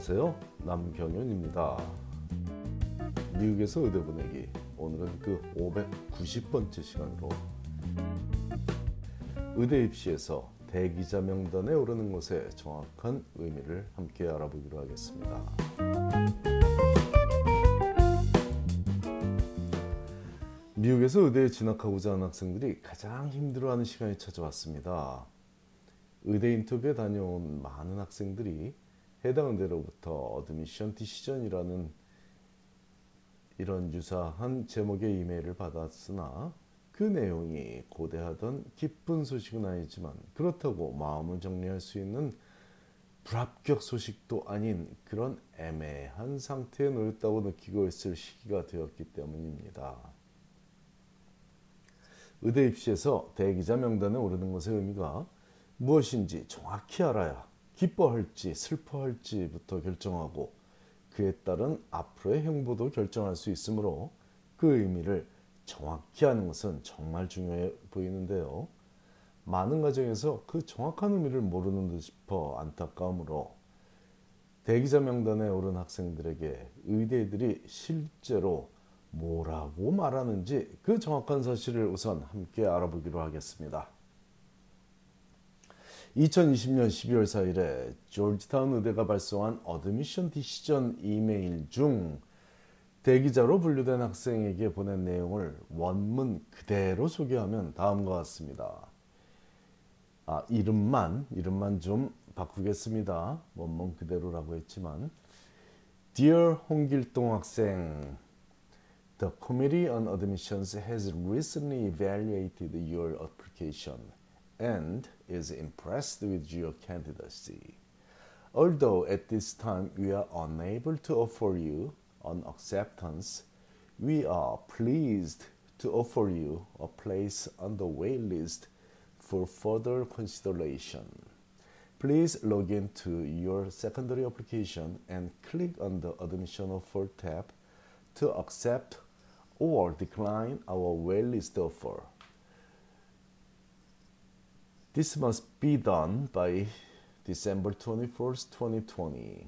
안녕하세요. 남경윤입니다. 미국에서 의대 보내기. 오늘은 그 590번째 시간으로 의대 입시에서 대기자 명단에 오르는 것의 정확한 의미를 함께 알아보기로 하겠습니다. 미국에서 의대에 진학하고자 하는 학생들이 가장 힘들어하는 시간이 찾아왔습니다. 의대 인터뷰에 다녀온 많은 학생들이 해당 의대로부터 Admission Decision이라는 이런 유사한 제목의 이메일을 받았으나 그 내용이 고대하던 기쁜 소식은 아니지만 그렇다고 마음을 정리할 수 있는 불합격 소식도 아닌 그런 애매한 상태에 놓였다고 느끼고 있을 시기가 되었기 때문입니다. 의대 입시에서 대기자 명단에 오르는 것의 의미가 무엇인지 정확히 알아야 기뻐할지 슬퍼할지부터 결정하고 그에 따른 앞으로의 행보도 결정할 수 있으므로 그 의미를 정확히 아는 것은 정말 중요해 보이는데요. 많은 가정에서 그 정확한 의미를 모르는 듯 싶어 안타까움으로 대기자 명단에 오른 학생들에게 의대들이 실제로 뭐라고 말하는지 그 정확한 사실을 우선 함께 알아보기로 하겠습니다. 2020년 12월 4일에 조지타운 의대가 발송한 Admission Decision 이메일 중 대기자로 분류된 학생에게 보낸 내용을 원문 그대로 소개하면 다음과 같습니다. 아, 이름만 이름만 좀 바꾸겠습니다. 원문 그대로라고 했지만 Dear 홍길동 학생 The Committee on Admissions has recently evaluated your application and is impressed with your candidacy. Although at this time we are unable to offer you an acceptance, we are pleased to offer you a place on the wait list for further consideration. Please log into your secondary application and click on the admission offer tab to accept or decline our waitlist offer. This must be done by December 21st, 2020.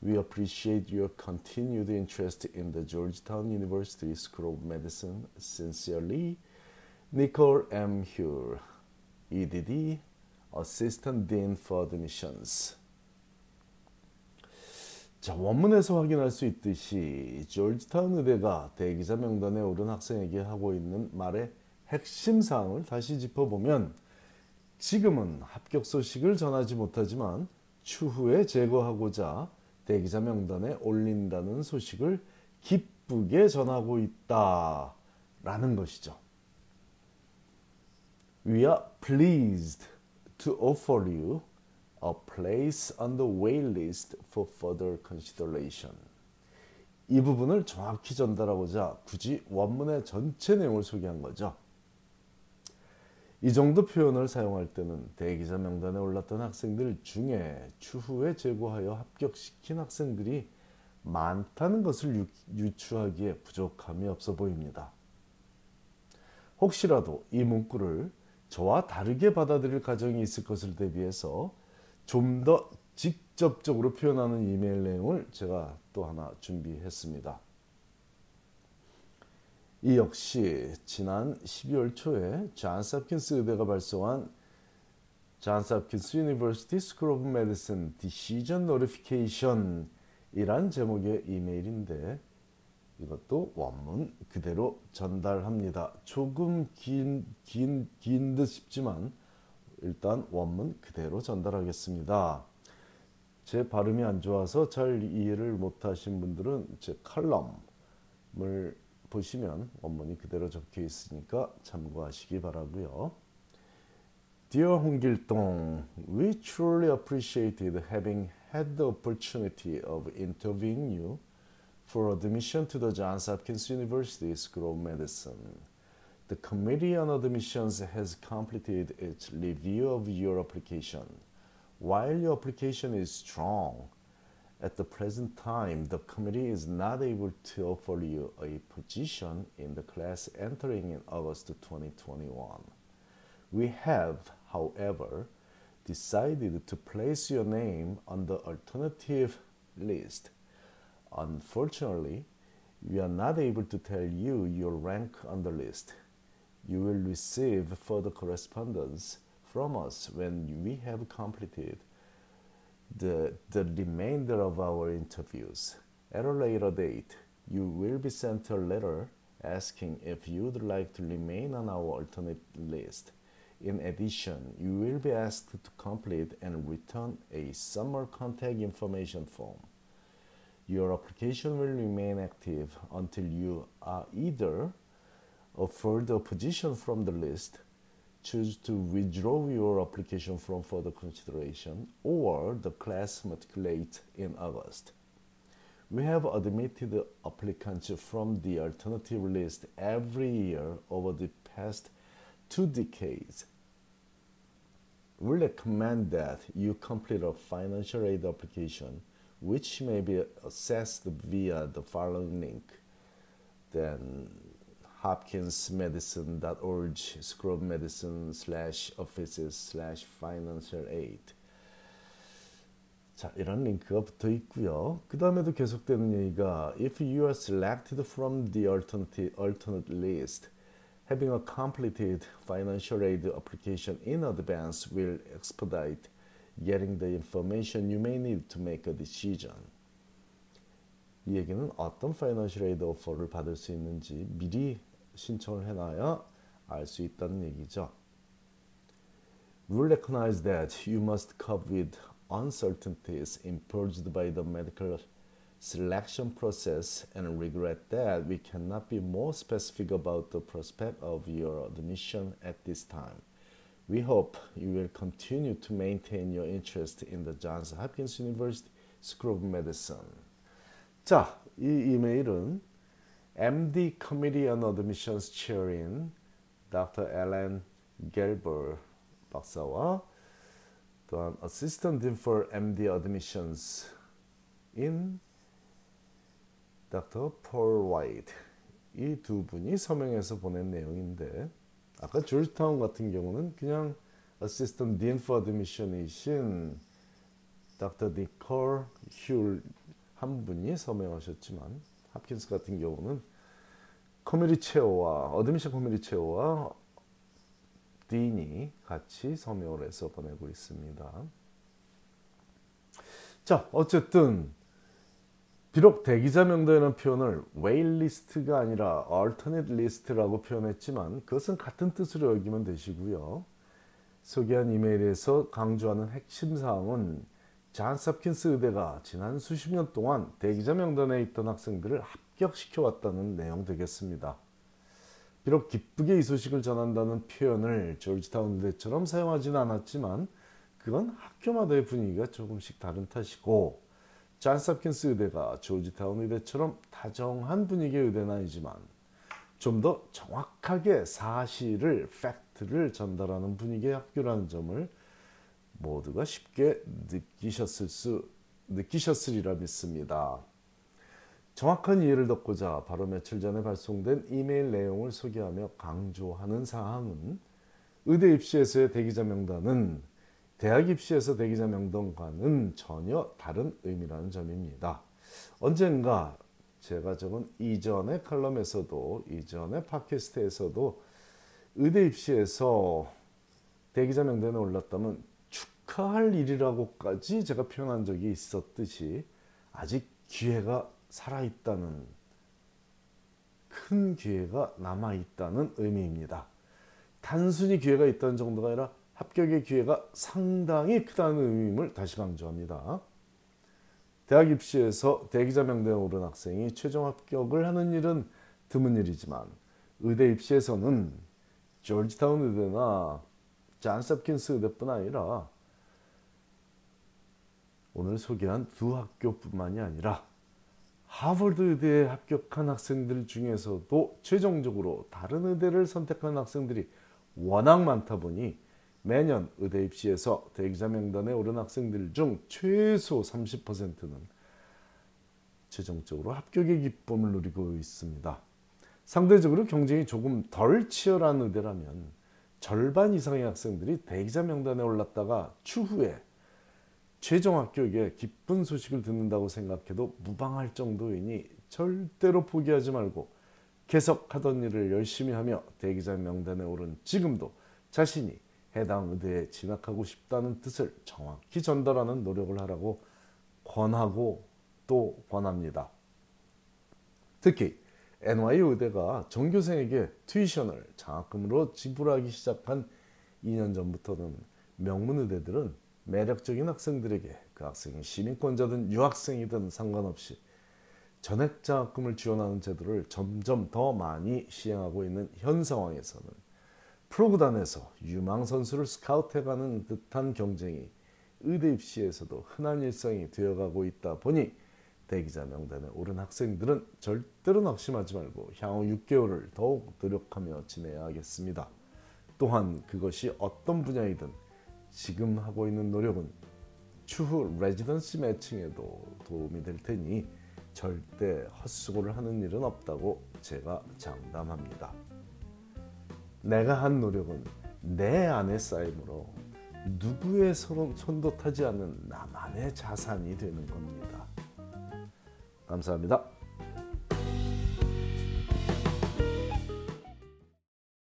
We appreciate your continued interest in the Georgetown University School of Medicine. Sincerely, Nicole M. Hure, EDD, Assistant Dean for Admissions. 자, 원문에서 확인할 수 있듯이 조지타운 의대가 대기자 명단에 오른 학생에게 하고 있는 말의 핵심 사항을 다시 짚어보면 지금은 합격 소식을 전하지 못하지만 추후에 제거하고자 대기자 명단에 올린다는 소식을 기쁘게 전하고 있다라는 것이죠. We are pleased to offer you a place on the wait list for further consideration. 이 부분을 정확히 전달하고자 굳이 원문의 전체 내용을 소개한 거죠. 이 정도 표현을 사용할 때는 대기자 명단에 올랐던 학생들 중에 추후에 제고하여 합격시킨 학생들이 많다는 것을 유추하기에 부족함이 없어 보입니다. 혹시라도 이 문구를 저와 다르게 받아들일 가정이 있을 것을 대비해서 좀 더 직접적으로 표현하는 이메일 내용을 제가 또 하나 준비했습니다. 이 역시 지난 12월 초에 존스 홉킨스 의대가 발송한 Johns Hopkins University School of Medicine Decision Notification 이란 제목의 이메일인데 이것도 원문 그대로 전달합니다. 조금 긴 긴 긴 듯 싶지만 일단 원문 그대로 전달하겠습니다. 제 발음이 안 좋아서 잘 이해를 못하신 분들은 제 칼럼을 보시면 원문이 그대로 적혀 있으니까 참고하시기 바라고요. Dear 홍길동, we truly appreciated having had the opportunity of interviewing you for admission to the Johns Hopkins University School of Medicine. The Committee on Admissions has completed its review of your application. While your application is strong, at the present time, the committee is not able to offer you a position in the class entering in August 2021. We have, however, decided to place your name on the alternative list. Unfortunately, we are not able to tell you your rank on the list. You will receive further correspondence from us when we have completed the, the remainder of our interviews. At a later date, you will be sent a letter asking if you'd like to remain on our alternate list. In addition, you will be asked to complete and return a summer contact information form. Your application will remain active until you are either offered a position from the list, choose to withdraw your application from further consideration, or the class matriculate in August. We have admitted applicants from the alternative list every year over the past two decades. We recommend that you complete a financial aid application, which may be accessed via the following link. Then hopkinsmedicine.org scrub medicine slash offices slash financial aid. 자, 이런 링크가 붙어 있고요. 그 다음에도 계속되는 얘기가 If you are selected from the alternate, alternate list, having a completed financial aid application in advance will expedite getting the information you may need to make a decision. 이 얘기는 어떤 financial aid 오퍼를 받을 수 있는지 미리 신청을 해놔야 알 수 있다는 얘기죠. We recognize that you must cope with uncertainties imposed by the medical selection process and regret that we cannot be more specific about the prospect of your admission at this time. We hope you will continue to maintain your interest in the Johns Hopkins University School of Medicine. 자, 이 이메일은 MD Committee on Admissions Chair인 Dr. Alan Gelber 박사와 또한 Assistant Dean for MD Admissions in Dr. Paul White 이 두 분이 서명해서 보낸 내용인데 아까 조지타운 같은 경우는 그냥 Assistant Dean for Admission이신 Dr. 니콜 휴한 분이 서명하셨지만 합킨스 같은 경우는 Committee Chair와 Admission Committee Chair와 Dean이 같이 서명을 해서 보내고 있습니다. 자, 어쨌든 비록 대기자 명단이라는 표현을 웨일리스트가 아니라 alternate list라고 표현했지만 그것은 같은 뜻으로 여기면 되시고요. 소개한 이메일에서 강조하는 핵심 사항은 잔스 홉킨스 의대가 지난 수십 년 동안 대기자 명단에 있던 학생들을 합격시켜 왔다는 내용 되겠습니다. 비록 기쁘게 이 소식을 전한다는 표현을 조지타운 대처럼 사용하지는 않았지만 그건 학교마다의 분위기가 조금씩 다른 탓이고 잔스 홉킨스 의대가 조지타운 의대처럼 다정한 분위기의 의대는 아니지만 좀 더 정확하게 사실을 팩트를 전달하는 분위기의 학교라는 점을 모두가 쉽게 느끼셨을 수 느끼셨으리라 믿습니다. 정확한 이해를 돕고자 바로 며칠 전에 발송된 이메일 내용을 소개하며 강조하는 사항은 의대 입시에서의 대기자 명단은 대학 입시에서 대기자 명단과는 전혀 다른 의미라는 점입니다. 언젠가 제가 적은 이전의 칼럼에서도 이전의 팟캐스트에서도 의대 입시에서 대기자 명단에 올랐다면 축하할 일이라고까지 제가 표현한 적이 있었듯이 아직 기회가 살아있다는 큰 기회가 남아있다는 의미입니다. 단순히 기회가 있다는 정도가 아니라 합격의 기회가 상당히 크다는 의미임을 다시 강조합니다. 대학 입시에서 대기자 명단에 오른 학생이 최종 합격을 하는 일은 드문 일이지만 의대 입시에서는 조지타운 의대나 잔스 홉킨스 의대뿐 아니라 오늘 소개한 두 학교뿐만이 아니라 하버드 의대에 합격한 학생들 중에서도 최종적으로 다른 의대를 선택한 학생들이 워낙 많다 보니 매년 의대 입시에서 대기자 명단에 오른 학생들 중 최소 30%는 최종적으로 합격의 기쁨을 누리고 있습니다. 상대적으로 경쟁이 조금 덜 치열한 의대라면 절반 이상의 학생들이 대기자 명단에 올랐다가 추후에 최종 합격에 기쁜 소식을 듣는다고 생각해도 무방할 정도이니 절대로 포기하지 말고 계속 하던 일을 열심히 하며 대기자 명단에 오른 지금도 자신이 해당 의대에 진학하고 싶다는 뜻을 정확히 전달하는 노력을 하라고 권하고 또 권합니다. 특히 NYU 의대가 전교생에게 튜이션을 장학금으로 지불하기 시작한 2년 전부터는 명문 의대들은 매력적인 학생들에게 그 학생이 시민권자든 유학생이든 상관없이 전액 장학금을 지원하는 제도를 점점 더 많이 시행하고 있는 현 상황에서는 프로구단에서 유망 선수를 스카우트해가는 듯한 경쟁이 의대 입시에서도 흔한 일상이 되어가고 있다 보니 대기자 명단에 오른 학생들은 절대로 낙심하지 말고 향후 6개월을 더욱 노력하며 지내야 하겠습니다. 또한 그것이 어떤 분야이든 지금 하고 있는 노력은 추후 레지던시 매칭에도 도움이 될 테니 절대 헛수고를 하는 일은 없다고 제가 장담합니다. 내가 한 노력은 내 안에 쌓이므로 누구의 손도 타지 않는 나만의 자산이 되는 겁니다. 감사합니다.